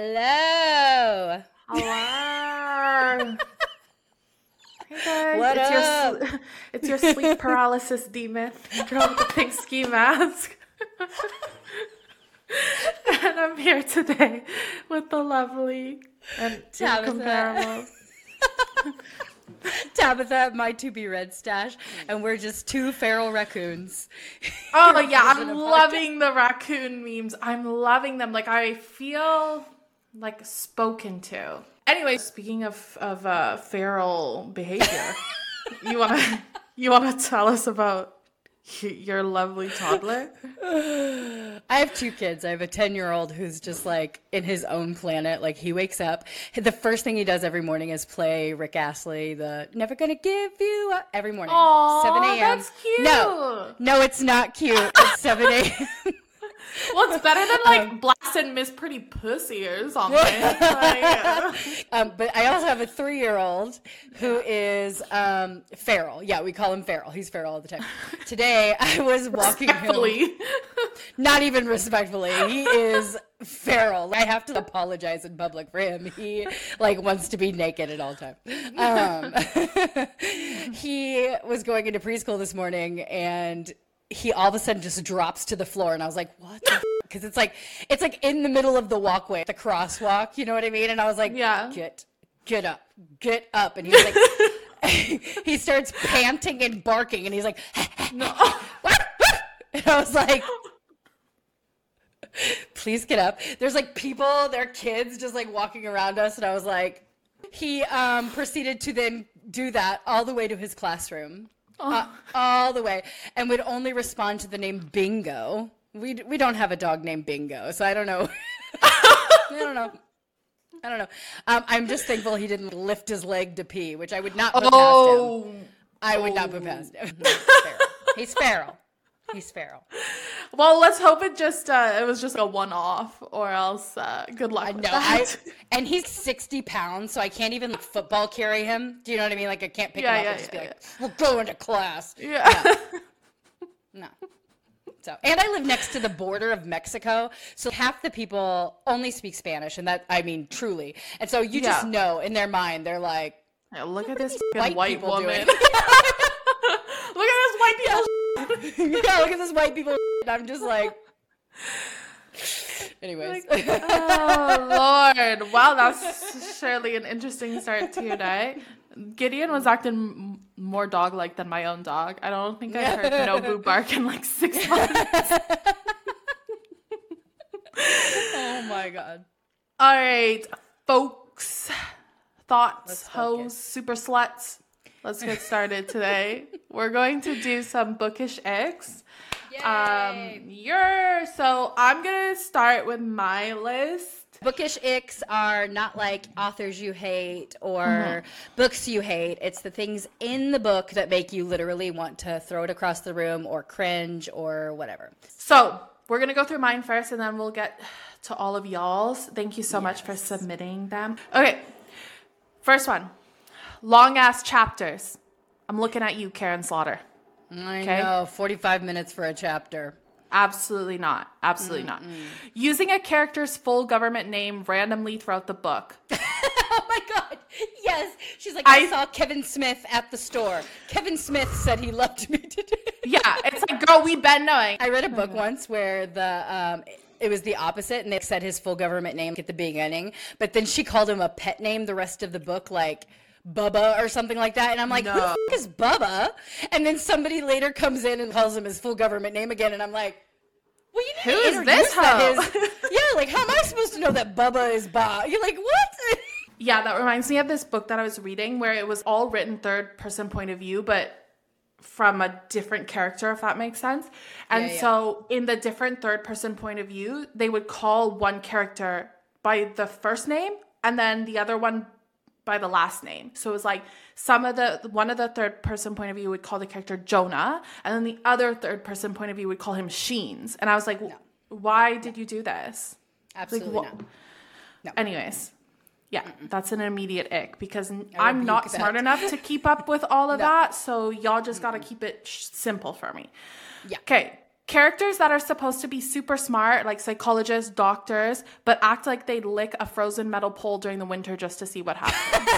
Hello. Hello. Hey guys, What it's up? your it's your sleep paralysis demon, girl with the pink ski mask. and I'm here today with the lovely and Tabitha. incomparable. Tabitha, my to be red stash, and we're just two feral raccoons. Oh yeah, I'm loving the raccoon memes. I'm loving them. Like I feel like spoken to. Anyway, speaking of of uh, feral behavior, you wanna you wanna tell us about your lovely toddler? I have two kids. I have a 10 year old who's just like in his own planet. Like he wakes up, the first thing he does every morning is play Rick Astley, the Never Gonna Give You Up every morning. Aw, 7 a.m. that's cute. No, no, it's not cute. It's 7 a.m. Well, it's better than like blasting Miss Pretty Pussy or something. Like, Um, but I also have a three year old who is um, feral. Yeah, we call him feral. He's feral all the time. Today I was walking him. respectfully. Not even respectfully. He is feral. I have to apologize in public for him. He like wants to be naked at all times. Um, he was going into preschool this morning and he all of a sudden just drops to the floor and I was like, "What?" Because it's like it's like in the middle of the walkway, the crosswalk. You know what I mean? And I was like, Yeah. get get up, get up." And he was like. he starts panting and barking, and he's like, no. and I was like, please get up. There's like people, their kids just like walking around us. And I was like, he um, proceeded to then do that all the way to his classroom. Uh, all the way. And would only respond to the name Bingo. We, we don't have a dog named Bingo, so I don't know. I don't know. I don't know. Um, I'm just thankful he didn't lift his leg to pee, which I would not put past him. Oh. I would not put past him. He's feral. He's feral. He's feral. Well, let's hope it just uh, it was just a one off, or else uh, good luck. I with know. I that. and he's sixty pounds, so I can't even like, football carry him. Do you know what I mean? Like I can't pick Yeah, him up yeah, and just yeah, be like, "We'll go into class." yeah. No. So, and I live next to the border of Mexico, so half the people only speak Spanish, and that I mean truly. And so you just know in their mind they're like, Yeah, look at this white white woman. look at this white people. "Yeah, look at this white people." And I'm just like, anyways. oh Lord! Wow, that's surely an interesting start to your day. Gideon was acting m- more dog-like than my own dog. I don't think I've heard Nobu bark in like six months. oh my god. All right, folks. Thoughts, Let's hoes, super sluts. Let's get started today. We're going to do some bookish Um, you're so I'm gonna start with my list. Bookish icks are not like authors you hate or Mm-hmm. books you hate. It's the things in the book that make you literally want to throw it across the room or cringe or whatever. So we're gonna go through mine first, and then we'll get to all of y'all's. Thank you so much for submitting them. Okay, first one, long ass chapters. I'm looking at you, Karin Slaughter. I Okay. know, 45 minutes for a chapter. Absolutely not. Absolutely not. Using a character's full government name randomly throughout the book. Oh my god. Yes. She's like, I, I- saw Kevin Smith at the store. Kevin Smith said he loved me today. Yeah, it's like, girl, we've been knowing. I read a book once where the um it was the opposite and they said his full government name at the beginning, but then she called him a pet name the rest of the book like Bubba or something like that. And I'm like, who the f- is Bubba? And then somebody later comes in and calls him his full government name again. And I'm like, well, you Who didn't is this hoe? his- yeah, like, how am I supposed to know that Bubba is Bob? You're like, what? Yeah, that reminds me of this book that I was reading where it was all written third person point of view, but from a different character, if that makes sense. And Yeah, yeah. so in the different third person point of view, they would call one character by the first name and then the other one by the last name. So it was like some of the one of the third person point of view would call the character Jonah, and then the other third person point of view would call him Sheens. And I was like, why did you do this? Absolutely wha- not. Anyways, yeah, that's an immediate ick because I'm not that. smart enough to keep up with all of that. So y'all just got to keep it sh- simple for me. Yeah. Okay. Characters that are supposed to be super smart, like psychologists, doctors, but act like they lick a frozen metal pole during the winter just to see what happens.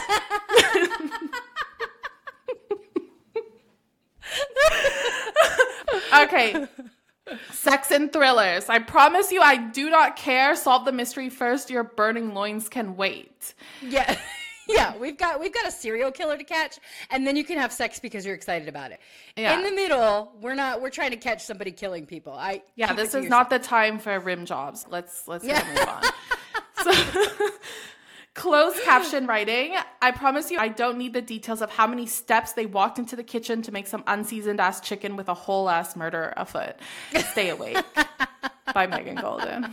okay. Sex and thrillers. I promise you, I do not care. Solve the mystery first. Your burning loins can wait. Yeah. yeah, we've got we've got a serial killer to catch, and then you can have sex because you're excited about it. Yeah. In the middle, we're not. We're trying to catch somebody killing people. I Yeah, this is not the time for rim jobs. Let's let's Yeah. move on. So, closed caption writing. I promise you, I don't need the details of how many steps they walked into the kitchen to make some unseasoned ass chicken with a whole ass murder afoot. Stay awake by Megan Goldin.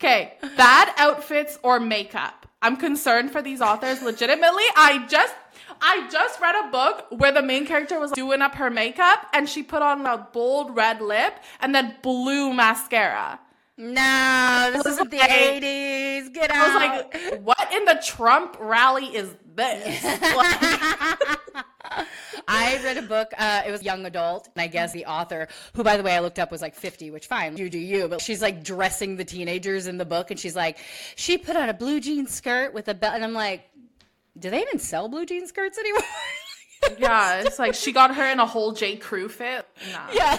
Okay, bad outfits or makeup. I'm concerned for these authors. Legitimately, I just I just read a book where the main character was doing up her makeup and she put on a bold red lip and then blue mascara. No, this was isn't the like- '80s. Get out. I was like, what in the Trump rally is this? Like, I read a book. Uh, it was young adult, and I guess the author, who by the way I looked up was like 50, which fine, you do you. But she's like dressing the teenagers in the book, and she's like, she put on a blue jean skirt with a belt, and I'm like, do they even sell blue jean skirts anymore? yeah, it's like she got her in a whole J. Crew fit. Nah. yeah.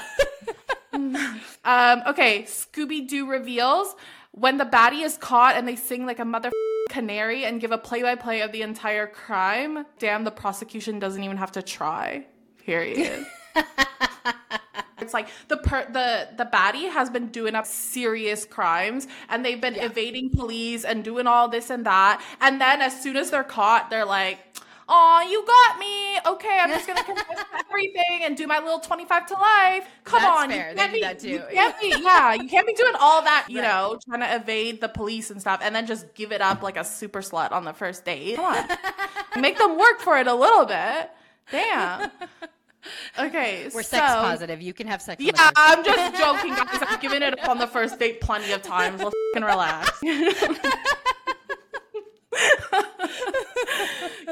Um, okay, Scooby Doo reveals when the baddie is caught and they sing like a mother canary and give a play by play of the entire crime. Damn, the prosecution doesn't even have to try. Period. It's like the per- the the baddie has been doing up serious crimes and they've been evading police and doing all this and that. And then as soon as they're caught, they're like, "Oh, you got me. Okay, I'm just gonna confess everything and do my little 25 to life. Come That's on, fair. you can't do be, that too. you can't be, yeah, you can't be doing all that, you Right. know, trying to evade the police and stuff, and then just give it up like a super slut on the first date. Come on, make them work for it a little bit. Damn. Okay, We're so, sex positive. You can have sex. yeah, I'm just joking, guys. I've given it up on the first date plenty of times. Let's relax.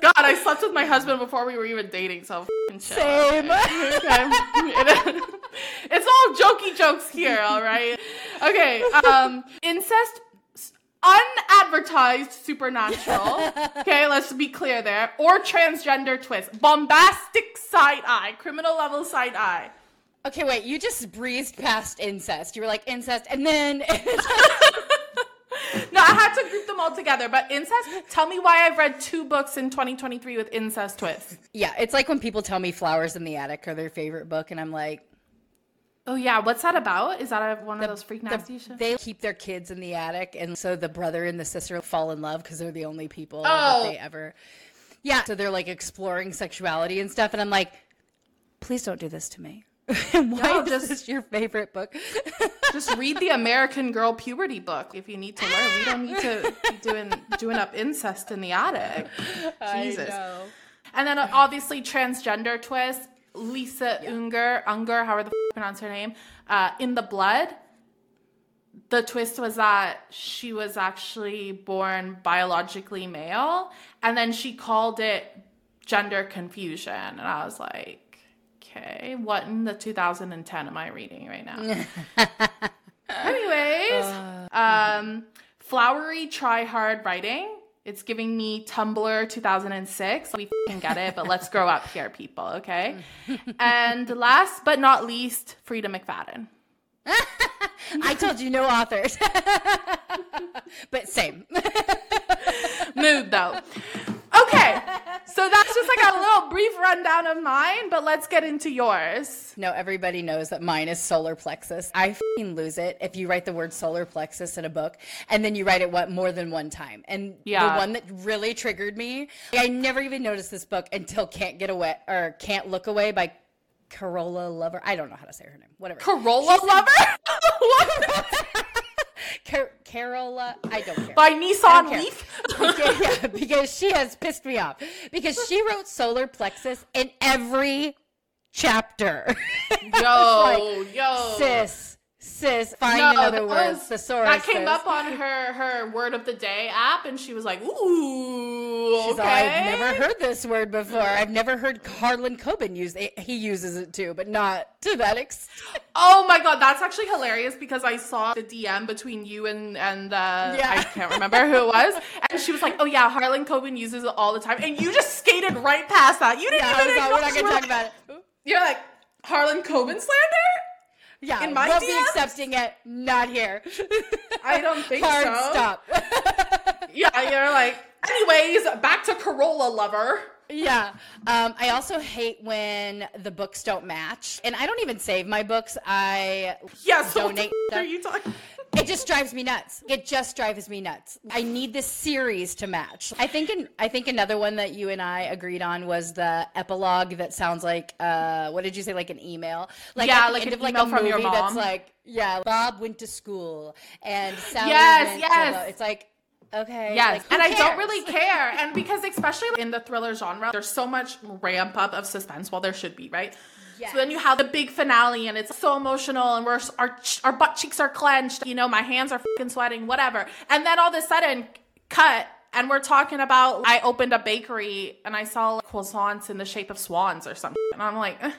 God, I slept with my husband before we were even dating, so fucking chill. Same. Okay. it's all jokey jokes here, all right? Okay, um, incest unadvertised supernatural. Okay, let's be clear there. Or transgender twist. Bombastic side eye, criminal level side eye. Okay, wait. You just breezed past incest. You were like incest, and then No, I had to group them all together. But incest, tell me why I've read two books in 2023 with incest twists. yeah, it's like when people tell me "Flowers in the Attic" are their favorite book, and I'm like, Oh yeah, what's that about? Is that a, one of those freak the- shows? they keep their kids in the attic, and so the brother and the sister fall in love because they're the only people Oh. that they ever. Yeah, so they're like exploring sexuality and stuff, and I'm like, please don't do this to me. Why No, is just- this your favorite book? Just read the American Girl puberty book if you need to learn. We don't need to be doing doing up incest in the attic. Jesus. And then uh, obviously transgender twist. Lisa Unger, Unger, however the f- pronounce her name, uh, in the blood. The twist was that she was actually born biologically male, and then she called it gender confusion, and I was like, okay, what in the 2010 am I reading right now? Anyways, um, flowery try hard writing. It's giving me Tumblr 2006. We can get it, but let's grow up here, people, okay? and last but not least, Freida McFadden. I told you no authors, but same. Mood though. Brief rundown of mine, but let's get into yours. No, everybody knows that mine is solar plexus. I lose it if you write the word solar plexus in a book and then you write it what more than one time. And Yeah. the one that really triggered me, I never even noticed this book until Can't Get Away or Can't Look Away by Corolla Lover. I don't know how to say her name. Whatever. Corolla lover? What? Car- Carola, I don't care. By Nissan care. Leaf? because, yeah, because she has pissed me off. Because she wrote solar plexus in every chapter. Yo, yo. sis, sis, find No, another word. was- Thesaurus. That came sis. up on her her word of the day app, and she was like, "Ooh, She's okay." all, I've never heard this word before. I've never heard Harlan Coben use it. He uses it too, but not to that extent. Oh my god, that's actually hilarious because I saw the DM between you and and uh, Yeah. I can't remember who it was, and she was like, "Oh yeah, Harlan Coben uses it all the time," and you just skated right past that. You didn't Yeah, I even. was all, we're not gonna talk about it. You're like Harlan Coben slander. Yeah, In my won't be accepting it. Not here. I don't think Hard so. stop. Yeah, you're like. Anyways, back to Corolla lover. Yeah. Um, I also hate when the books don't match. And I don't even save my books. I Yeah, so Donate what are you talking? It just drives me nuts. It just drives me nuts. I need this series to match. I think in, I think another one that you and I agreed on was the epilogue that sounds like uh what did you say like an email? Like Yeah, like an of like email a from your movie that's like yeah, Bob went to school and Sally Yes, yes. the, it's like okay. Yes, like, and I don't really care. And because especially in the thriller genre, there's so much ramp up of suspense. Well, there should be, right? So then you have the big finale, and it's so emotional, and we're our our butt cheeks are clenched. You know, my hands are fucking sweating, whatever. And then all of a sudden, cut. And we're talking about I opened a bakery and I saw croissants in the shape of swans or something. And I'm like, "Eh,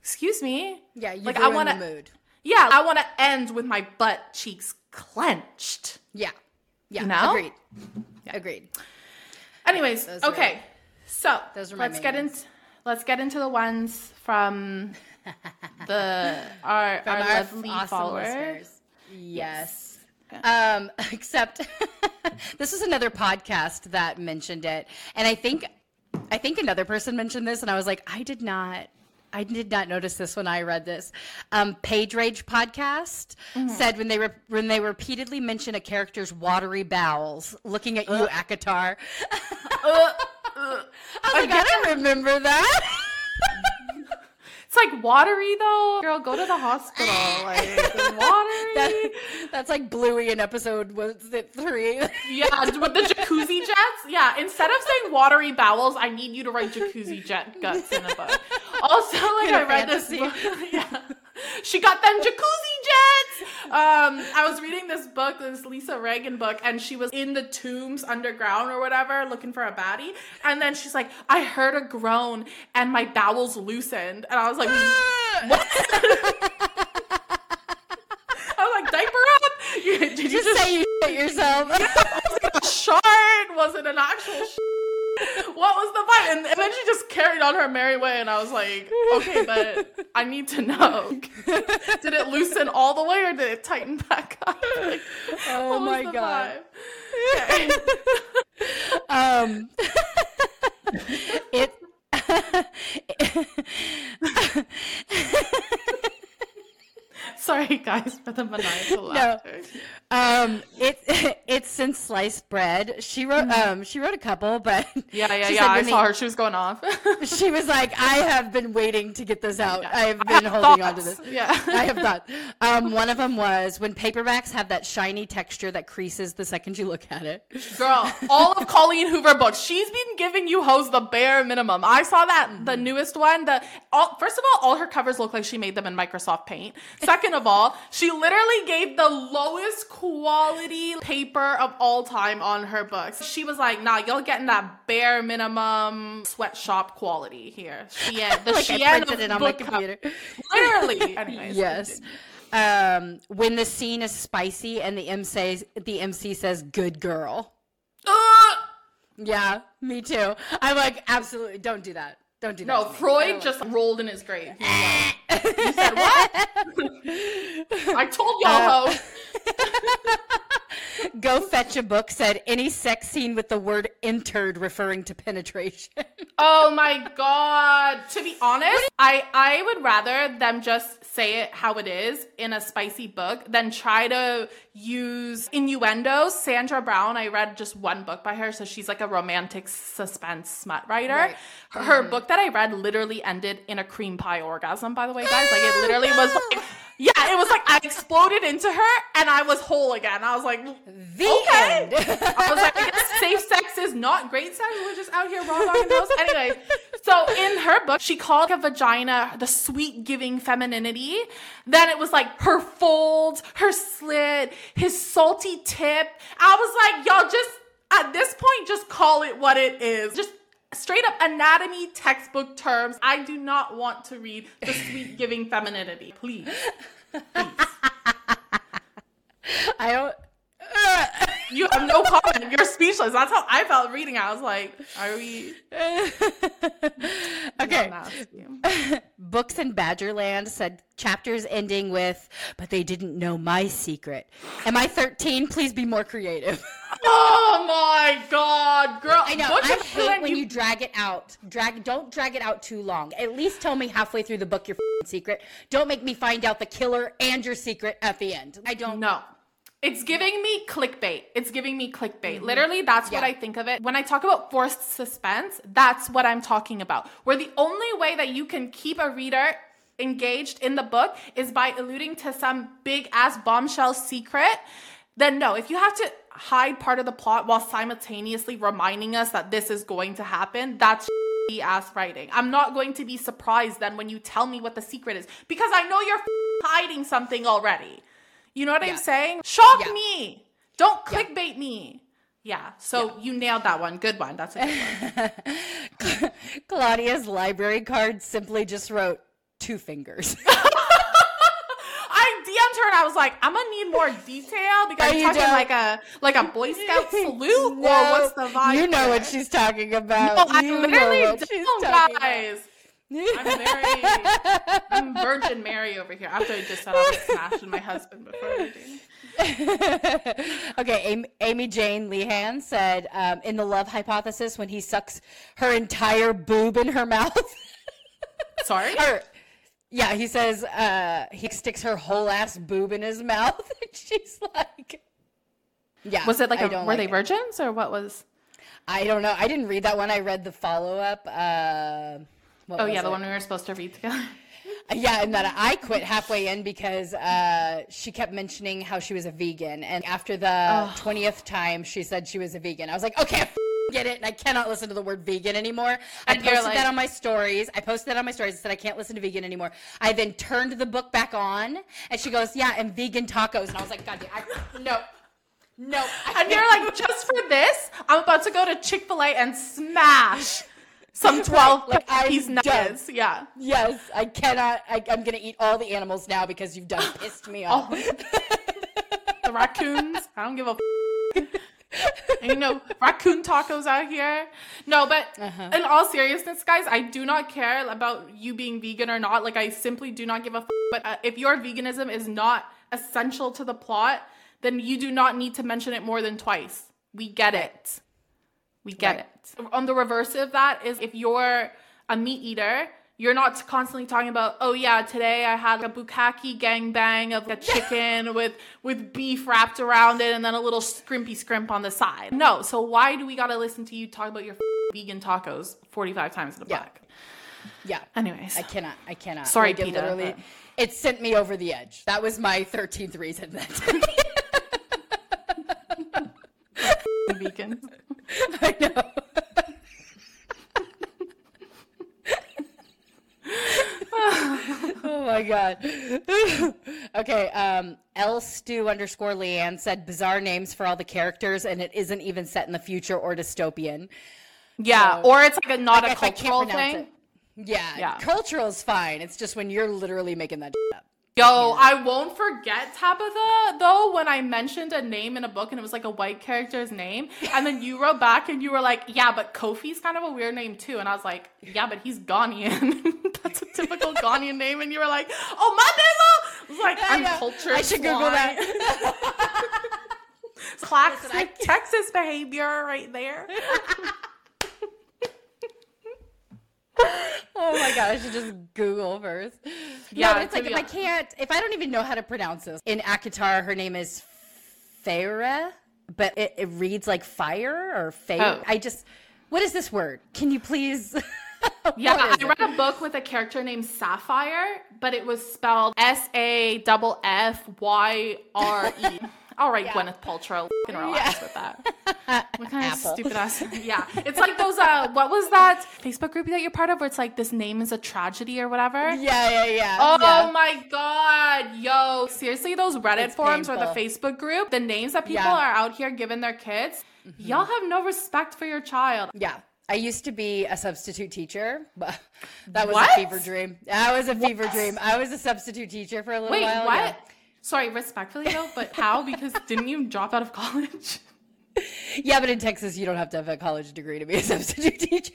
excuse me. Yeah, you like I want the to mood. Yeah, I want to end with my butt cheeks clenched. Yeah. Yeah. You know? Agreed. Agreed. Anyways, are- okay. So those are my let's get into let's get into the ones from the our From our, our lovely awesome followers. listeners. Yes. Um, except this is another podcast that mentioned it. And I think I think another person mentioned this and I was like, I did not I did not notice this when I read this. Um, Page Rage podcast Mm-hmm. said when they re- when they repeatedly mention a character's watery bowels, looking at you, Akatar. Uh, uh, I was like, I don't remember that. it's like watery though. Girl, go to the hospital. Like watery. That- that's like Bluey in episode was it three? yeah, with the jacuzzi jets. Yeah, instead of saying watery bowels, I need you to write jacuzzi jet guts in a book. Also, like In I read fantasy. this book. yeah. She got them jacuzzi jets. Um, I was reading this book, this Lisa Regan book, and she was in the tombs underground or whatever, looking for a baddie. And then she's like, I heard a groan and my bowels loosened. And I was like, what? I was like, diaper up? You- Did you Just just say you shit yourself. a shard? Was it an actual sh- What was the fight? And, and then she just carried on her merry way, and I was like, okay, but I need to know. did it loosen all the way, or did it tighten back up? Like, oh my god. vibe? Um, it. Sorry, guys, for the maniacal laughter. um, it it's since sliced bread. She wrote um she wrote a couple, but Yeah, yeah, she yeah. I saw they- her. She was going off. She was like, I have been waiting to get this out. I have I been have holding on to this. Yeah. I have thought. Um, one of them was when paperbacks have that shiny texture that creases the second you look at it. Girl, all of Colleen Hoover books. She's been giving you hoes the bare minimum. I saw that the newest one. The all, first of all, all her covers look like she made them in Microsoft Paint. Second of all, she literally gave the lowest quality paper of all time on her books. She was like, "Nah, y'all getting that bare minimum sweatshop quality here." She had the like I printed it on my computer. Literally. Anyways, Yes. Um, when the scene is spicy and the M says the MC says "good girl." Ugh! Yeah, me too. I'm like, absolutely, don't do that. Don't do that. No, to me. I Freud just rolled in his grave. Like, you said what? I told y'all, Uh. Go fetch a book said any sex scene with the word entered referring to penetration. Oh my god. To be honest, I I would rather them just say it how it is in a spicy book than try to use innuendos. Sandra Brown, I read just one book by her, so she's like a romantic suspense smut writer. Right. Her, her book that I read literally ended in a cream pie orgasm, by the way, guys. Like it literally was like yeah, it was like I exploded into her and I was whole again. I was like, the Okay. end. I was like, I guess safe sex is not great sex. We're just out here raw dogging those. Anyway, so So in her book, she called a vagina the sweet giving femininity. Then it was like her folds, her slit, his salty tip. I was like, y'all just at this point, just call it what it is. Just straight up anatomy textbook terms. I do not want to read the sweet giving femininity. Please. Please. I don't. Uh, You have no comment. You're speechless. That's how I felt reading. I was like, are we okay. Books in Badgerland said chapters ending with, but they didn't know my secret. Am I 13? Please be more creative. oh my god, girl! I know. I hate when you- you drag it out. Drag. Don't drag it out too long. At least tell me halfway through the book your f***ing secret. Don't make me find out the killer and your secret at the end. I don't. No. It's giving me clickbait. It's giving me clickbait. Mm-hmm. Literally, that's what I think of it. When I talk about forced suspense, that's what I'm talking about. Where the only way that you can keep a reader engaged in the book is by alluding to some big ass bombshell secret. Then, no, if you have to hide part of the plot while simultaneously reminding us that this is going to happen, that's ass writing. I'm not going to be surprised then when you tell me what the secret is because I know you're hiding something already. You know what Yeah. I'm saying? Shock Yeah. me. Don't clickbait me. Yeah. So you nailed that one. Good one. That's a good one. Claudia's library card simply just wrote two fingers. I DM'd her and I was like, I'm gonna need more detail because No, you're talking don't. like a like a Boy Scout salute or No, what's the vibe? You know what she's talking about. No, I You know literally don't, talking about. guys. I'm very, I'm Virgin Mary over here. After I just said I was smashing my husband before okay, Amy, Amy Jane Lehan said um, in the love hypothesis when he sucks her entire boob in her mouth. Sorry. or, yeah, he says uh, he sticks her whole ass boob in his mouth. and she's like, yeah. Was it like a, were like they it. virgins or what was? I don't know. I didn't read that one. I read the follow up. Uh, what Oh yeah, the it? one we were supposed to read together. Yeah, and that I quit halfway in because uh, she kept mentioning how she was a vegan, and after the twentieth time, she said she was a vegan. I was like, okay, I f- get it, and I cannot listen to the word vegan anymore. I And posted like- that on my stories. I posted that on my stories. I said I can't listen to vegan anymore. I then turned the book back on, and she goes, yeah, and vegan tacos, and I was like, God, damn, I, no, no. I And you're like, just for this, I'm about to go to Chick Fil A and smash some twelve like, I'm piece Yeah. yes, I cannot. I, I'm gonna eat all the animals now because you've done pissed me off. The raccoons. I don't give a. F- and, you know, raccoon tacos out here. No, but Uh-huh. in all seriousness, guys, I do not care about you being vegan or not. Like, I simply do not give a. F- but uh, if your veganism is not essential to the plot, then you do not need to mention it more than twice. We get it. We get Right. it. On the reverse of that is if you're a meat eater, you're not constantly talking about, oh yeah, today I had a bukkake gangbang of a chicken with with beef wrapped around it and then a little scrimpy scrimp on the side. No, so why do we gotta listen to you talk about your vegan tacos 45 times in a Yeah. book? yeah. Anyways, I cannot. I cannot. Sorry, it PETA, Literally, but- it sent me over the edge. That was my thirteenth reason. That vegan. I know. oh my god. okay. Um, L Stew underscore Leanne said bizarre names for all the characters, and it isn't even set in the future or dystopian. Yeah, So- or it's like a not a if I can't cultural thing. it. Yeah, Yeah. cultural is fine. It's just when you're literally making that up. Yo, I won't forget Tabitha though when I mentioned a name in a book and it was like a white character's name, and then you wrote back and you were like, "Yeah, but Kofi's kind of a weird name too," and I was like, "Yeah, but he's Ghanaian. That's a typical Ghanaian name," and you were like, "Oh my nigga!" I was like, I know. "Uncultured." I should Google that. Classic Texas behavior right there. Oh my god, I should just Google first. Yeah, but it's like if I can't, if I don't even know how to pronounce this. In Akatar, her name is Farah, but it, it reads like fire or fire. Oh. I just, what is this word? Can you please? Yeah, I it? read a book with a character named Sapphire, but it was spelled S A double F Y R E. All right, Yeah. Gwyneth Paltrow, fucking relax with that. What kind Apple. of stupid ass? Yeah, it's like those. Uh, what was that Facebook group that you're part of? Where it's like this name is a tragedy or whatever. Yeah, yeah, yeah. Oh yeah. my god, yo! Seriously, those Reddit It's forums or the. Facebook group, the names that people Yeah. Mm-hmm. are out here giving their kids, y'all have no respect for your child. Yeah. I used to be a substitute teacher, but that was What? a fever dream. That was a fever dream. I was a substitute teacher for a little Wait, while. what? yeah. Sorry, respectfully though, but how? Because didn't you drop out of college? Yeah, but in Texas, you don't have to have a college degree to be a substitute teacher.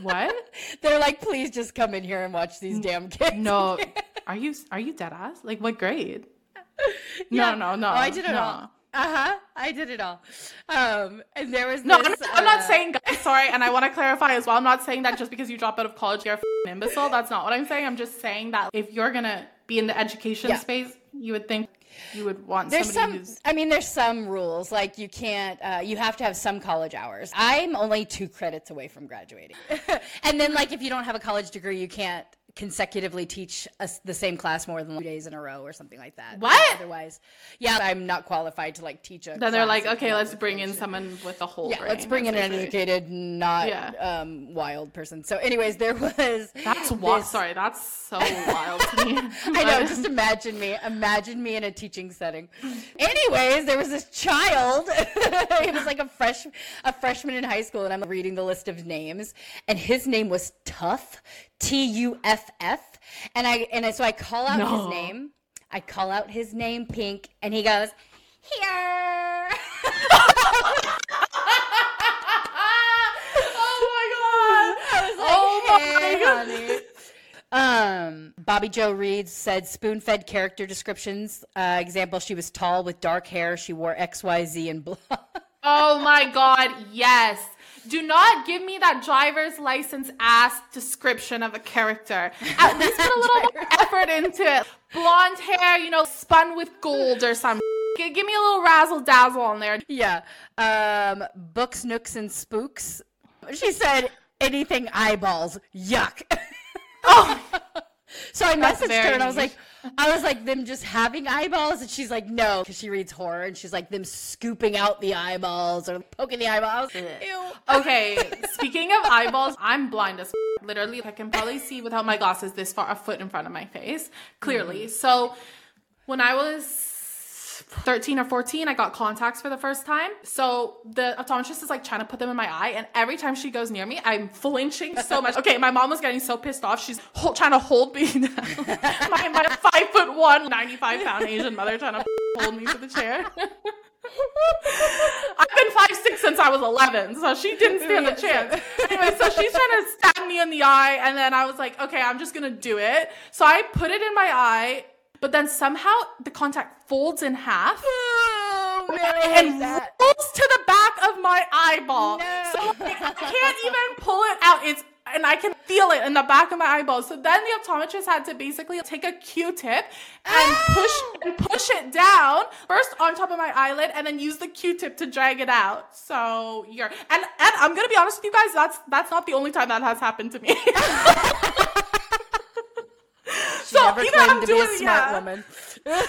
What? They're like, please just come in here and watch these damn kids. No, are you are you dead ass? Like what grade? Yeah. No, no, no. Oh, I did it no. all. Uh huh. I did it all. Um, and there was No, I'm this, not, I'm not uh, saying, guys, sorry, and I want to clarify as well. I'm not saying that just because you drop out of college, you're a f***ing imbecile. That's not what I'm saying. I'm just saying that if you're going to be in the education Yeah. space, you would think you would want There's some. who's. I mean, there's some rules. Like you can't. Uh, you have to have some college hours. I'm only two credits away from graduating. and then, like, if you don't have a college degree, you can't consecutively teach us the same class more than two days in a row or something like that. What? Otherwise, yeah, I'm not qualified to like teach a. Then they're like, okay, let's bring in someone with a whole Yeah, brain. let's bring in an educated, not Yeah. um, wild person. So, anyways, there was. That's wild. this- Sorry, that's so wild to me. I know. Just imagine me. Imagine me in a teaching setting. Anyways, there was this child. he was like a fresh, a freshman in high school, and I'm reading the list of names, and his name was Tuff, T U F F, and I and I, so I call out No. his name. I call out his name, Pink, and he goes, here. oh my god! I was like, Oh my hey, God. honey. Um, Bobby Joe Reed said spoon fed character descriptions. Uh, example, she was tall with dark hair. She wore XYZ and blah. Oh my god, yes. Do not give me that driver's license ass description of a character. At least put a little more effort into it. Blonde hair, you know, spun with gold or something. G- Give me a little razzle dazzle on there. yeah. Um, books, nooks, and spooks. She said anything eyeballs. Yuck. Oh, So I messaged her and I was like, I was like, them just having eyeballs, and she's like, no, because she reads horror, and she's like, them scooping out the eyeballs or poking the eyeballs. Ew. okay. Speaking of eyeballs, I'm blind as f- literally. I can probably see without my glasses this far, a foot in front of my face, clearly. Mm. So when I was 13 or 14, I got contacts for the first time. So the optometrist is like trying to put them in my eye, and every time she goes near me, I'm flinching so much. Okay, my mom was getting so pissed off. She's trying to hold me down. my, my five foot one, 95 pound Asian mother trying to hold me to the chair. I've been five six since I was 11, so she didn't stand a chance. Anyway, so she's trying to stab me in the eye, and then I was like, okay, I'm just gonna do it. So I put it in my eye, but then somehow the contact folds in half Oh, and that. rolls to the back of my eyeball. No. So like, I can't even pull it out. It's and I can feel it in the back of my eyeball. So then the optometrist had to basically take a Q-tip and push and push it down first on top of my eyelid, and then use the Q-tip to drag it out. So you're and and I'm gonna be honest with you guys. That's that's not the only time that has happened to me. so Never either claimed I'm to be a smart yeah. woman. Uh,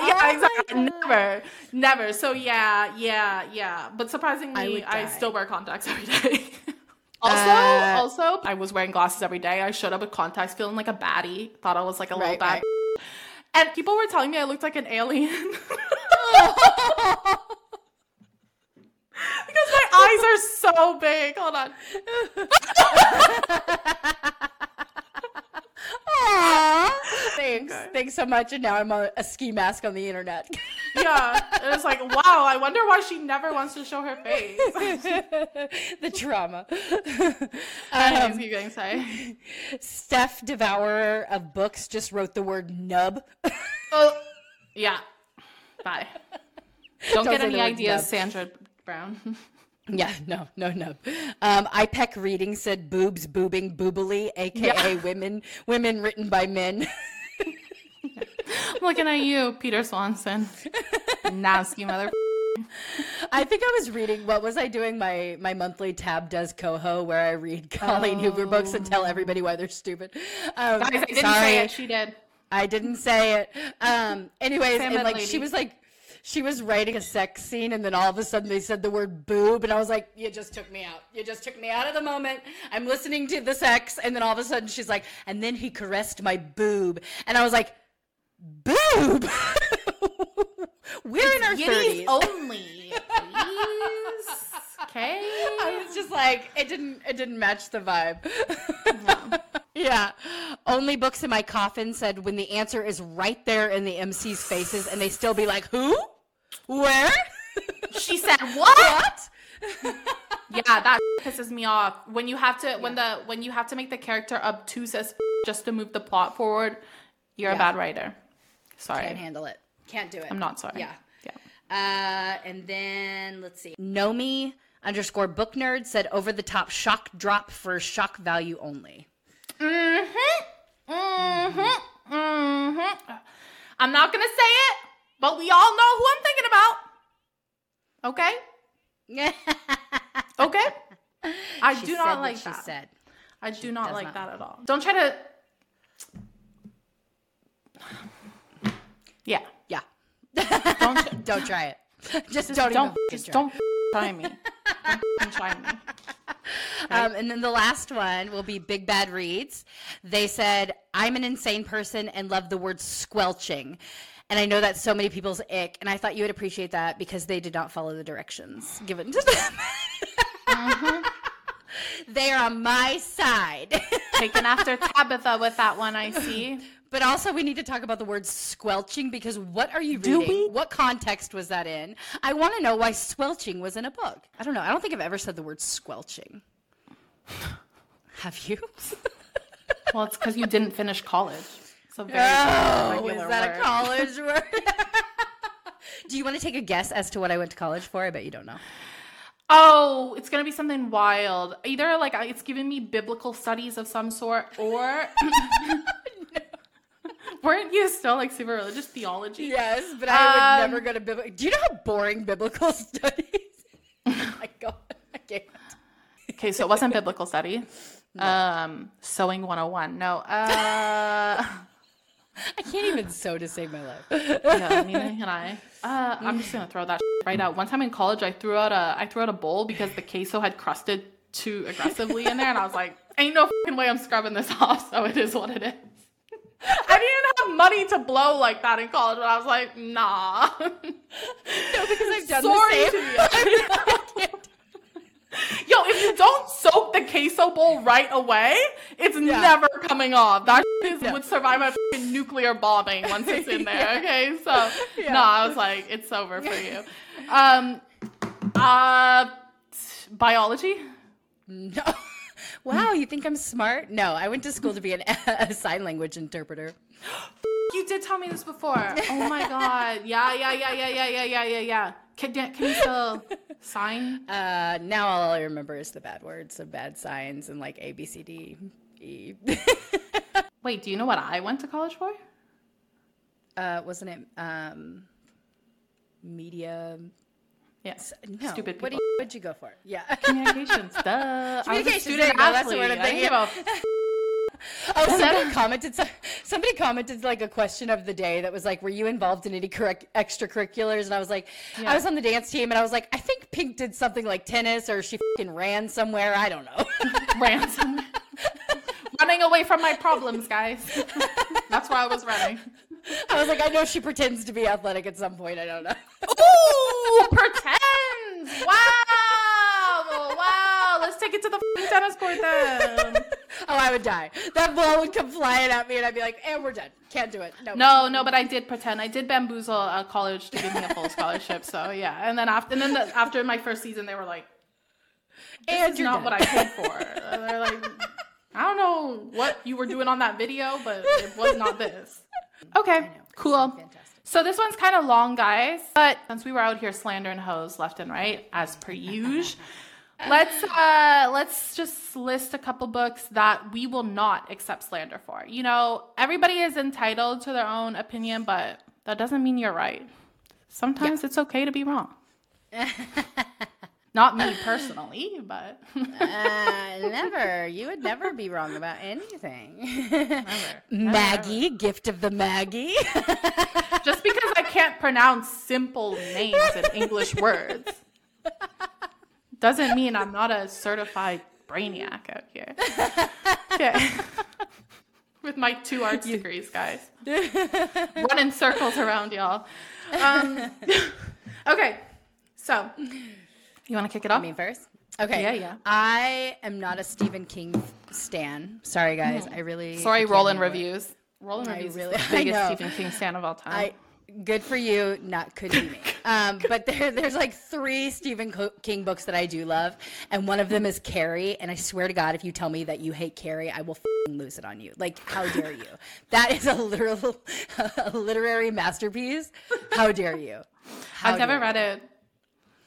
yeah, exactly. Never, never. So yeah, yeah, yeah. But surprisingly, would I, still wear contacts every day. also, Uh, also, I was wearing glasses every day. I showed up with contacts, feeling like a baddie. Thought I was like a little Right, bad. right. And people were telling me I looked like an alien. because my eyes are so big. Hold on. Thanks. Okay. Thanks so much. And now I'm a, a ski mask on the internet. Yeah. It was like, wow, I wonder why she never wants to show her face. the trauma. Um, keep going, sorry. Steph, devourer of books, just wrote the word nub. Oh, yeah. Bye. Don't, Don't get any ideas, nub. Sandra Brown. yeah, no, no, no. Um, IPEC reading said boobs, boobing, boobily, aka Yeah. women, women written by men. I'm looking at you, Peter Swanson. Nasty mother. I think I was reading. What was I doing? My my monthly tab does Coho, where I read Colleen Hoover books and tell everybody why they're stupid. Um, Guys, I didn't sorry. say it. She did. I didn't say it. Um, anyways, and like lady. she was like, she was writing a sex scene, and then all of a sudden they said the word boob, and I was like, "You just took me out. You just took me out of the moment. I'm listening to the sex, and then all of a sudden she's like, and then he caressed my boob, and I was like, boob. We're in our thirties. only. Please. Okay. I was just like, it didn't, it didn't match the vibe. yeah. Only books in my coffin said when the answer is right there in the MC's faces, and they still be like, who, where, She said what? what? Yeah, that pisses me off. When you have to when the when you have to make the character obtuse as just to move the plot forward, you're a bad writer. Sorry. Can't handle it. Can't do it. I'm not sorry. Yeah. Yeah. Uh, and then let's see. Nomi underscore book nerd said over the top shock drop for shock value only. Mm-hmm. Mm-hmm. Mm-hmm. I'm not gonna say it, but we all know who I'm thinking. Okay? Okay? I She do not like she that. said. I do not like not that at all. Don't try to Yeah. Yeah. Don't Don't try it. Just, just don't, don't just try. don't try me. Don't try me. Um, and then the last one will be Big Bad Reads. They said, I'm an insane person and love the word squelching. And I know that's so many people's ick. And I thought you would appreciate that because they did not follow the directions given to them. Mm-hmm. they are on my side. Taken after Tabitha with that one, I see. but also, we need to talk about the word squelching because what are you Do reading? we? What context was that in? I want to know why squelching was in a book. I don't know. I don't think I've ever said the word squelching. Have you? Well, it's because you didn't finish college. Very Oh, is that word. a college word? Do you want to take a guess as to what I went to college for? I bet you don't know. Oh, it's gonna be something wild. Either like it's giving me biblical studies of some sort, or weren't you still like super religious theology? Yes, but I would Um, never go to biblical. Do you know how boring biblical studies? oh my god, I can't. Okay, so it wasn't biblical study. Um, sewing 101. No. Uh, I can't even sew to save my life. yeah, neither can I. Uh, I'm just gonna throw that right out. One time in college, I threw out a I threw out a bowl because the queso had crusted too aggressively in there, and I was like, "Ain't no fucking way I'm scrubbing this off." So it is what it is. I didn't have money to blow like that in college, but I was like, "Nah." No, because I've done Sorry the to same. You. I can't- Yo, if you don't soak the queso bowl right away, it's Yeah. never coming off. That is, Yeah. would survive a nuclear bombing once it's in there. Yeah. Okay, so no, I was like, it's over for you. Um, uh, biology. no. Wow, you think I'm smart? No, I went to school to be an, a sign language interpreter. You did tell me this before. Oh my god. Yeah, yeah, yeah, yeah, yeah, yeah, yeah, yeah, yeah. Can, can you still sign? Uh, now all I remember is the bad words of bad signs and like A, B, C, D, E. Wait, do you know what I went to college for? uh, wasn't it um, media? Yes. No. Stupid What do people. you, what'd you go for? Yeah. Communications. Duh. I was a Communications, student go, that's the word I'm thinking give a of. Oh, somebody commented. Somebody commented like a question of the day that was like, "Were you involved in any correct extracurriculars?" And I was like, Yeah. "I was on the dance team," and I was like, "I think Pink did something like tennis, or she ran somewhere. I don't know." ransom. running away from my problems, guys. That's why I was running. I was like, "I know she pretends to be athletic at some point. I don't know." Ooh, pretends. Wow, wow. Let's take it to the tennis court then. Oh, I would die. That ball would come flying at me, and I'd be like, "And we're done. Can't do it." No. No, no, but I did pretend. I did bamboozle a college to give me a full scholarship. So yeah, and then after, and then the, after my first season, they were like, "This And is you're not done. what I paid for." And they're like, "I don't know what you were doing on that video, but it was not this." Okay, cool. Fantastic. So this one's kind of long, guys. But since we were out here slandering hoes left and right, as per usual, let's uh let's just list a couple books that we will not accept slander for. You know, everybody is entitled to their own opinion, but that doesn't mean you're right. Sometimes it's okay to be wrong. Not me personally, but Uh, never. You would never be wrong about anything. never. Maggie, gift of the Maggie. Just because I can't pronounce simple names in English words doesn't mean I'm not a certified brainiac out here. Okay. With my two arts degrees, guys. Running circles around y'all. Um, okay, so you want to kick it off? Me first. Okay. Yeah, yeah. I am not a Stephen King stan. Sorry, guys. I really. Sorry, Roland reviews. Roland I reviews really- is the biggest. Stephen King fan of all time. I good for you. Not could be me. Um, but there, there's like three Stephen King books that I do love, and one of them is Carrie. And I swear to God, if you tell me that you hate Carrie, I will fing lose it on you. Like, how dare you? That is a literal, a literary masterpiece. How dare you? How I've never read you? it.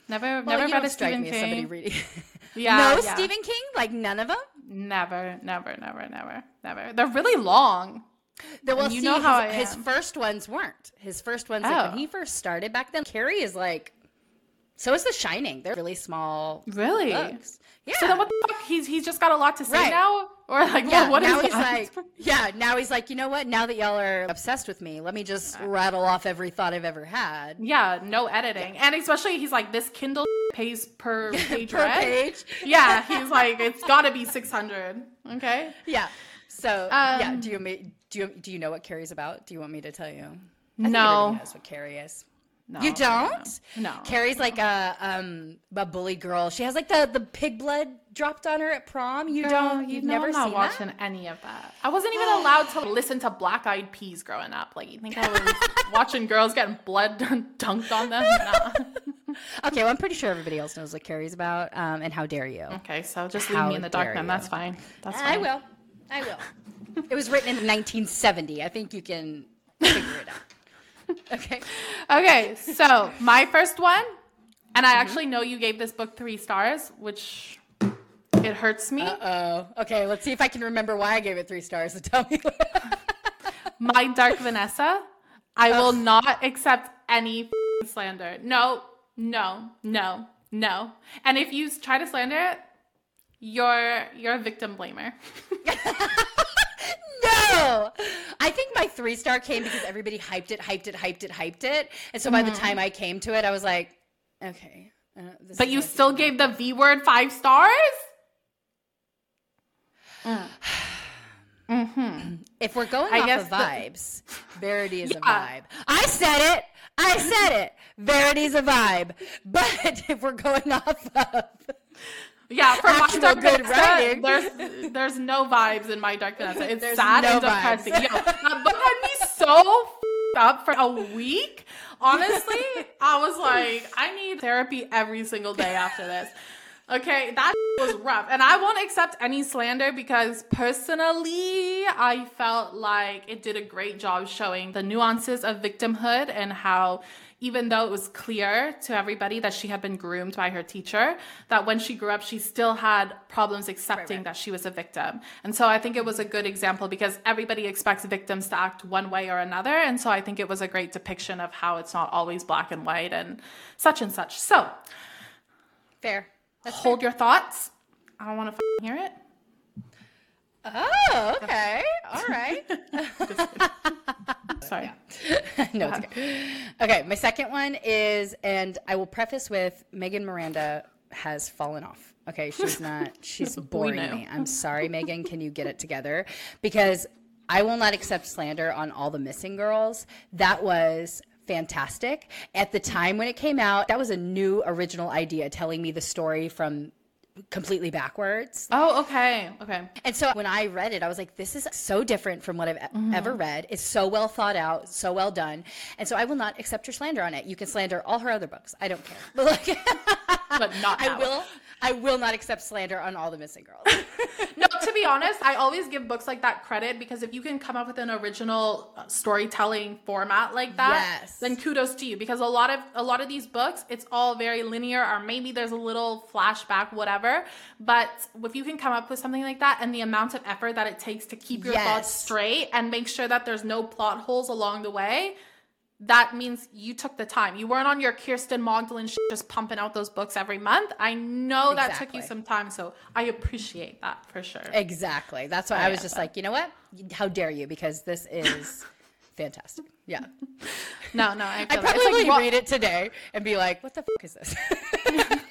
Never, Well, never read a strike Stephen me as somebody King. reading. Yeah, no yeah. Stephen King, like none of them. Never, never, never, never, never. They're really long. The, well, you see, know his, how I his first ones weren't. His first ones, like Oh. when he first started back then, Carrie is like, so is The Shining. They're really small Really? books. Yeah. So then what the fuck? He's he's just got a lot to say Right. now, or like yeah, well, what is now he's that? like, yeah, now he's like, you know what? Now that y'all are obsessed with me, let me just rattle off every thought I've ever had yeah, no editing, and especially he's like this Kindle pays per page per page. Yeah, he's like it's got to be six hundred. Okay. Yeah. So yeah, Um, do you ma- do you do you know what Carrie's about? Do you want me to tell you? I No. everybody knows what Carrie is. No, You don't? No. Carrie's like a um a bully girl. She has like the the pig blood dropped on her at prom. You Girl, don't. you You've know never I'm not seen watching that? any of that. I wasn't even allowed to listen to Black Eyed Peas growing up. Like you think I was watching girls getting blood dunked on them? Nah. Okay, well I'm pretty sure everybody else knows what Carrie's about. Um, and how dare you? Okay, so just leave How me in the dark then. you. That's fine. That's fine. I will. I will. It was written in 1970. I think you can figure it out. Okay. Okay, so my first one, and Mm-hmm. I actually know you gave this book three stars, which it hurts me. Uh oh. Okay. Let's see if I can remember why I gave it three stars. So tell me. my Dark Vanessa, I will not accept any f***ing slander. No, no, no, no. And if you try to slander it, you're you're a victim blamer. No, I think my three star came because everybody hyped it, hyped it, hyped it, hyped it, and so by the time I came to it, I was like, okay. Uh, But you still gave the V word five stars? If we're going I off guess of the- vibes, Verity is a vibe. I said it. I said it. Verity's a vibe. But if we're going off of Yeah, for my Dark good writing. there's there's no vibes in my Dark Vanessa. It's There's sad no and depressing. Yo, that book had me so f***ed up for a week. Honestly, I was like, I need therapy every single day after this. Okay, that was rough. And I won't accept any slander because personally, I felt like it did a great job showing the nuances of victimhood and how, even though it was clear to everybody that she had been groomed by her teacher, that when she grew up, she still had problems accepting right. that she was a victim. And so I think it was a good example because everybody expects victims to act one way or another. And so I think it was a great depiction of how it's not always black and white and such and such. So, fair. That's hold your thoughts. I don't want to hear it. Oh, okay. All right. Sorry. no, it's okay. Okay, my second one is, and I will preface with Megan Miranda has fallen off. Okay, she's not, she's boring me. I'm sorry, Megan. Can you get it together? Because I will not accept slander on all the missing girls. That was fantastic. At the time when it came out, that was a new original idea telling me the story from completely backwards. Oh, okay. Okay. And so when I read it, I was like, this is so different from what I've Mm-hmm. ever read. It's so well thought out, so well done. And so I will not accept your slander on it. You can slander all her other books. I don't care. But like, But not I will. I will not accept slander on all the missing girls. No, to be honest, I always give books like that credit because if you can come up with an original uh, storytelling format like that, Yes. then kudos to you because a lot of a lot of these books, it's all very linear or maybe there's a little flashback whatever, but if you can come up with something like that and the amount of effort that it takes to keep your thoughts straight and make sure that there's no plot holes along the way, that means you took the time. You weren't on your Kirsten Magdalene sh- just pumping out those books every month. I know that took you some time, so I appreciate that for sure. exactly. That's why I was yeah, just like, you know what? How dare you? Because this is fantastic. Yeah. No, no, I, I probably It's like read it today and be like, what the fuck is this?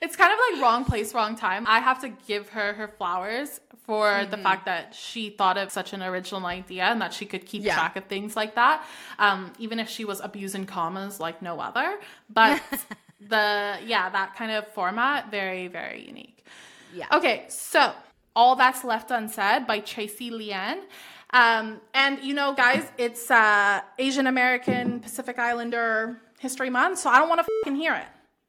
It's kind of like wrong place, wrong time. I have to give her her flowers for Mm-hmm. the fact that she thought of such an original idea and that she could keep Yeah. track of things like that, um, even if she was abusing commas like no other. But the yeah, that kind of format, very very unique. yeah. Okay, so all that's left unsaid by Tracey Lien. Um, and you know, guys, it's uh, Asian American Pacific Islander History Month, so I don't want to fucking hear it.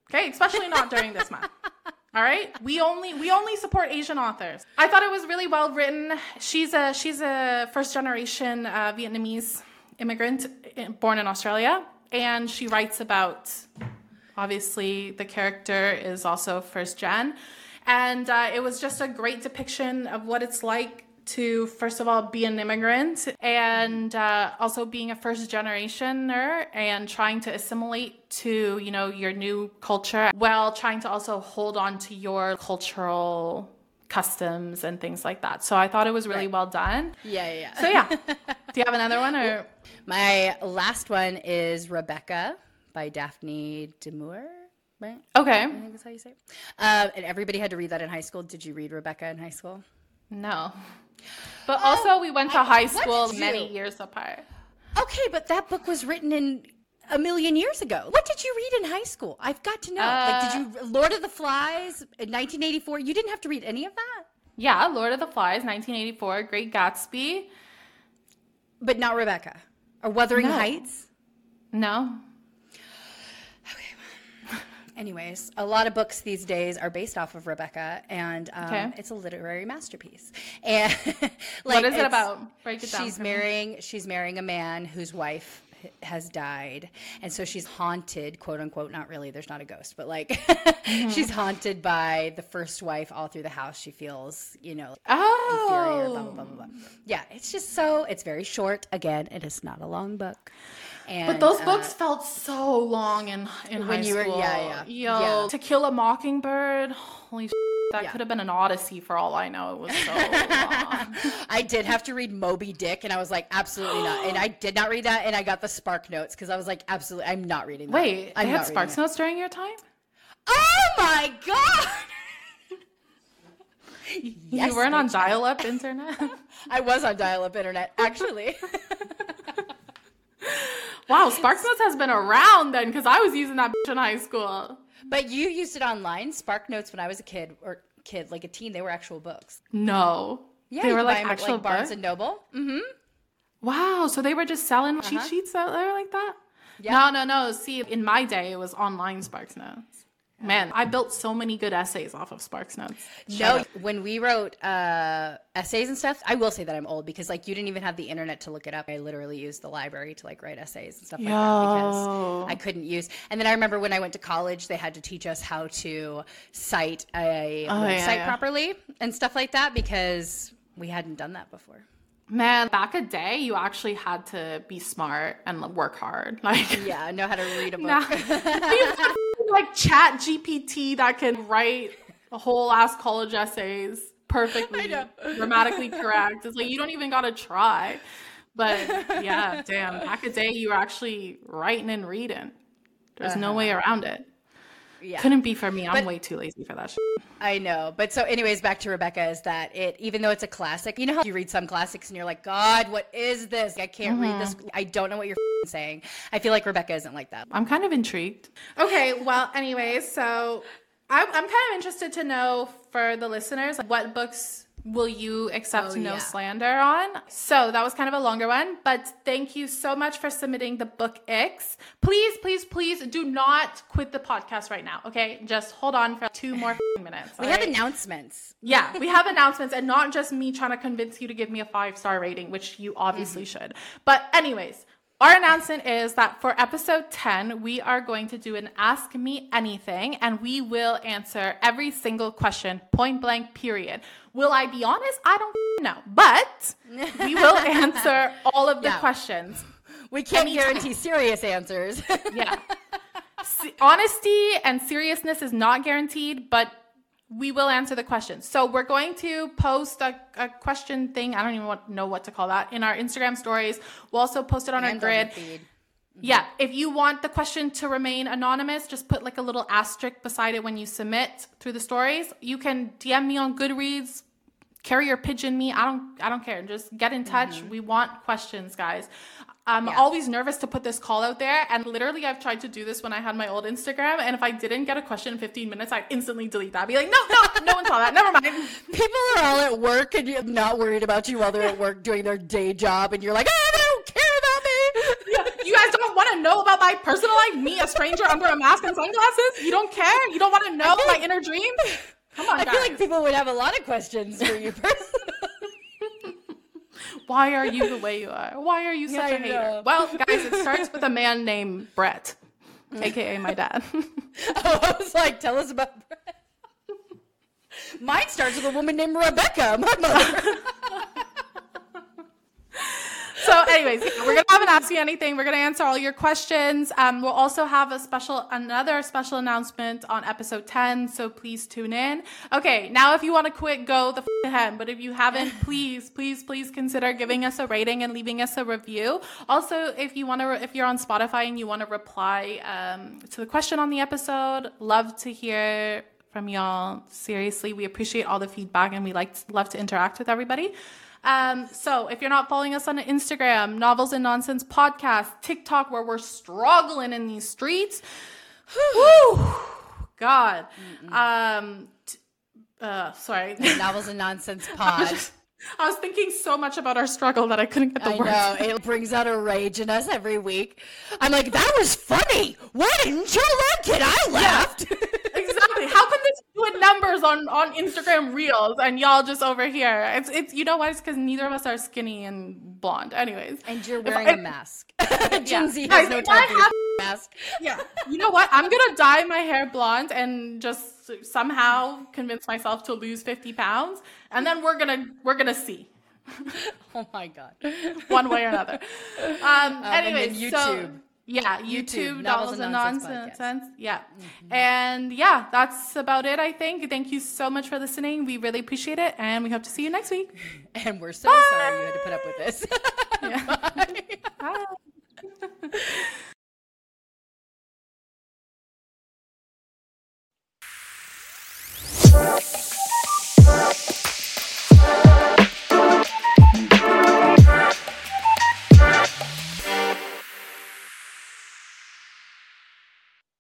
Okay, especially not during this month. All right, we only we only support Asian authors. I thought it was really well written. She's a she's a first generation uh, Vietnamese immigrant uh, born in Australia, and she writes about obviously the character is also first gen and uh, it was just a great depiction of what it's like to first of all be an immigrant and uh, also being a first generationer and trying to assimilate to you know your new culture while trying to also hold on to your cultural customs and things like that so i thought it was really Right. well done Yeah, yeah, yeah. so yeah do you have another one or My last one is Rebecca by Daphne du Maurier, right? okay I think that's how you say it. Um, and everybody had to read that in high school. Did you read Rebecca in high school? no but also we went to I- high school many you- years apart Okay, but that book was written in a million years ago. What did you read in high school? I've got to know. like, did you uh, Lord of the Flies in 1984? You didn't have to read any of that, Yeah, Lord of the Flies, 1984, Great Gatsby. but not Rebecca or Wuthering No. Heights. No. Anyways, a lot of books these days are based off of Rebecca, and um, Okay. it's a literary masterpiece. And like, what is it about? Break it down. She's for me. marrying. She's marrying a man whose wife has died, and so she's haunted, quote unquote. Not really. There's not a ghost, but like Mm-hmm. she's haunted by the first wife all through the house. She feels, you know, Oh. inferior. Blah blah blah blah blah. Yeah, it's just so. It's very short. Again, it is not a long book. And, But those uh, books felt so long in in When high you were- school. yeah, yeah. Yo, Yeah. To Kill a Mockingbird. Holy sh- that Yeah. could have been an odyssey for all I know. It was so long. I did have to read Moby Dick, and I was like, absolutely not. And I did not read that, and I got the Spark Notes because I was like, absolutely, I'm not reading that. Wait, I'm they not had Spark Notes during your time? Oh my god! Yes, you weren't on dial-up internet? I was on dial-up internet, actually. Wow, Sparks Notes has been around then because I was using that bitch in high school. but you used it online. Spark Notes when I was a kid, or kid, like a teen, they were actual books. No. Yeah, they were like buy 'em at, actual like Barnes books? and Noble. Mm-hmm. Wow, so they were just selling cheat Uh-huh. sheets out there like that? Yeah. No, no, no. See, in my day, it was online Sparks Notes. Man, I built so many good essays off of Sparks Notes. Shut No, up. when we wrote uh, essays and stuff, I will say that I'm old because like you didn't even have the internet to look it up. I literally used the library to like write essays and stuff like that because I couldn't use. And then I remember when I went to college, they had to teach us how to cite a Oh, website yeah, yeah. properly and stuff like that because we hadn't done that before. Man, back a day, you actually had to be smart and work hard. Like, Yeah, know how to read a book. Nah. like Chat GPT that can write a whole ass college essays perfectly, grammatically correct. It's like you don't even gotta try. But yeah, damn, back a day you were actually writing and reading. There's no uh-huh. way around it. Yeah. Couldn't be for me. I'm But- way too lazy for that shit. I know. But so anyways, back to Rebecca is that it even though it's a classic, you know how you read some classics and you're like, God, what is this? I can't read this. Mm-hmm. I don't know what you're f***ing saying. I feel like Rebecca isn't like that. I'm kind of intrigued. Okay, well, anyways, so I'm, I'm kind of interested to know for the listeners what books will you accept Oh, no yeah. slander on. So that was kind of a longer one, but thank you so much for submitting the book icks. Please, please, please do not quit the podcast right now. Okay, just hold on for two more minutes. We all have announcements. Yeah, we have announcements and not just me trying to convince you to give me a five star rating, which you obviously mm-hmm. should. But, anyways, our announcement is that for episode 10, we are going to do an Ask Me Anything and we will answer every single question, point blank, period. Will I be honest? I don't know. But we will answer all of the Yeah. questions. We can't Anytime. guarantee serious answers. Yeah. Honesty and seriousness is not guaranteed, but we will answer the questions. So we're going to post a, a question thing. I don't even want, know what to call that in our Instagram stories. We'll also post it on And our on grid. feed. Mm-hmm. Yeah, if you want the question to remain anonymous, just put like a little asterisk beside it when you submit through the stories. You can DM me on Goodreads, carrier pigeon me. I don't I don't care. Just get in touch. Mm-hmm. We want questions, guys. I'm Yeah. always nervous to put this call out there, and literally I've tried to do this when I had my old Instagram, and if I didn't get a question in 15 minutes, I'd instantly delete that. I'd be like, no, no, no one saw that. Never mind. People are all at work and you're not worried about you while they're at work doing their day job, and you're like, oh, they don't care about me. Yeah, you guys don't want to know about my personal life, me, a stranger under a mask and sunglasses? You don't care? You don't want to know my inner dreams? Come on, I guys. feel like people would have a lot of questions for you personally. Why are you the way you are? Why are you such a hater? know. Well, guys, it starts with a man named Brett, aka my dad. Oh, I was like, tell us about Brett. Mine starts with a woman named Rebecca, my mother. so, anyways, we're gonna have an ask you anything. We're gonna answer all your questions. Um, we'll also have a special, another special announcement on episode ten. So please tune in. Okay, now if you want to quit, go the f- ahead. But if you haven't, please, please, please consider giving us a rating and leaving us a review. Also, if you want to, re- if you're on Spotify and you want to reply um, to the question on the episode, love to hear from y'all. Seriously, we appreciate all the feedback and we like love to interact with everybody. Um, so if you're not following us on Instagram, Novels and Nonsense Podcast, TikTok, where we're struggling in these streets, whew, God, um, t- uh, sorry. Novels and Nonsense Pod. I was thinking so much about our struggle that I couldn't get the I words. know. It brings out a rage in us every week. I'm like, that was funny. Why didn't you like it? I laughed. Exactly. How can this do in numbers on on Instagram Reels and y'all just over here? It's it's you know why? It's because neither of us are skinny and blonde. Anyways, and you're wearing I- a mask. Gen Z Guys, has no time for have- mask. yeah. You know what? I'm gonna dye my hair blonde and just somehow convince myself to lose 50 pounds, and then we're gonna we're gonna see Oh my god. one way or another. Um. then anyways, so YouTube. Yeah, YouTube, YouTube Novels and Nonsense. nonsense. Yeah. Mm-hmm. And yeah, that's about it, I think. Thank you so much for listening. We really appreciate it. And we hope to see you next week. And we're so Bye. sorry you had to put up with this. Bye.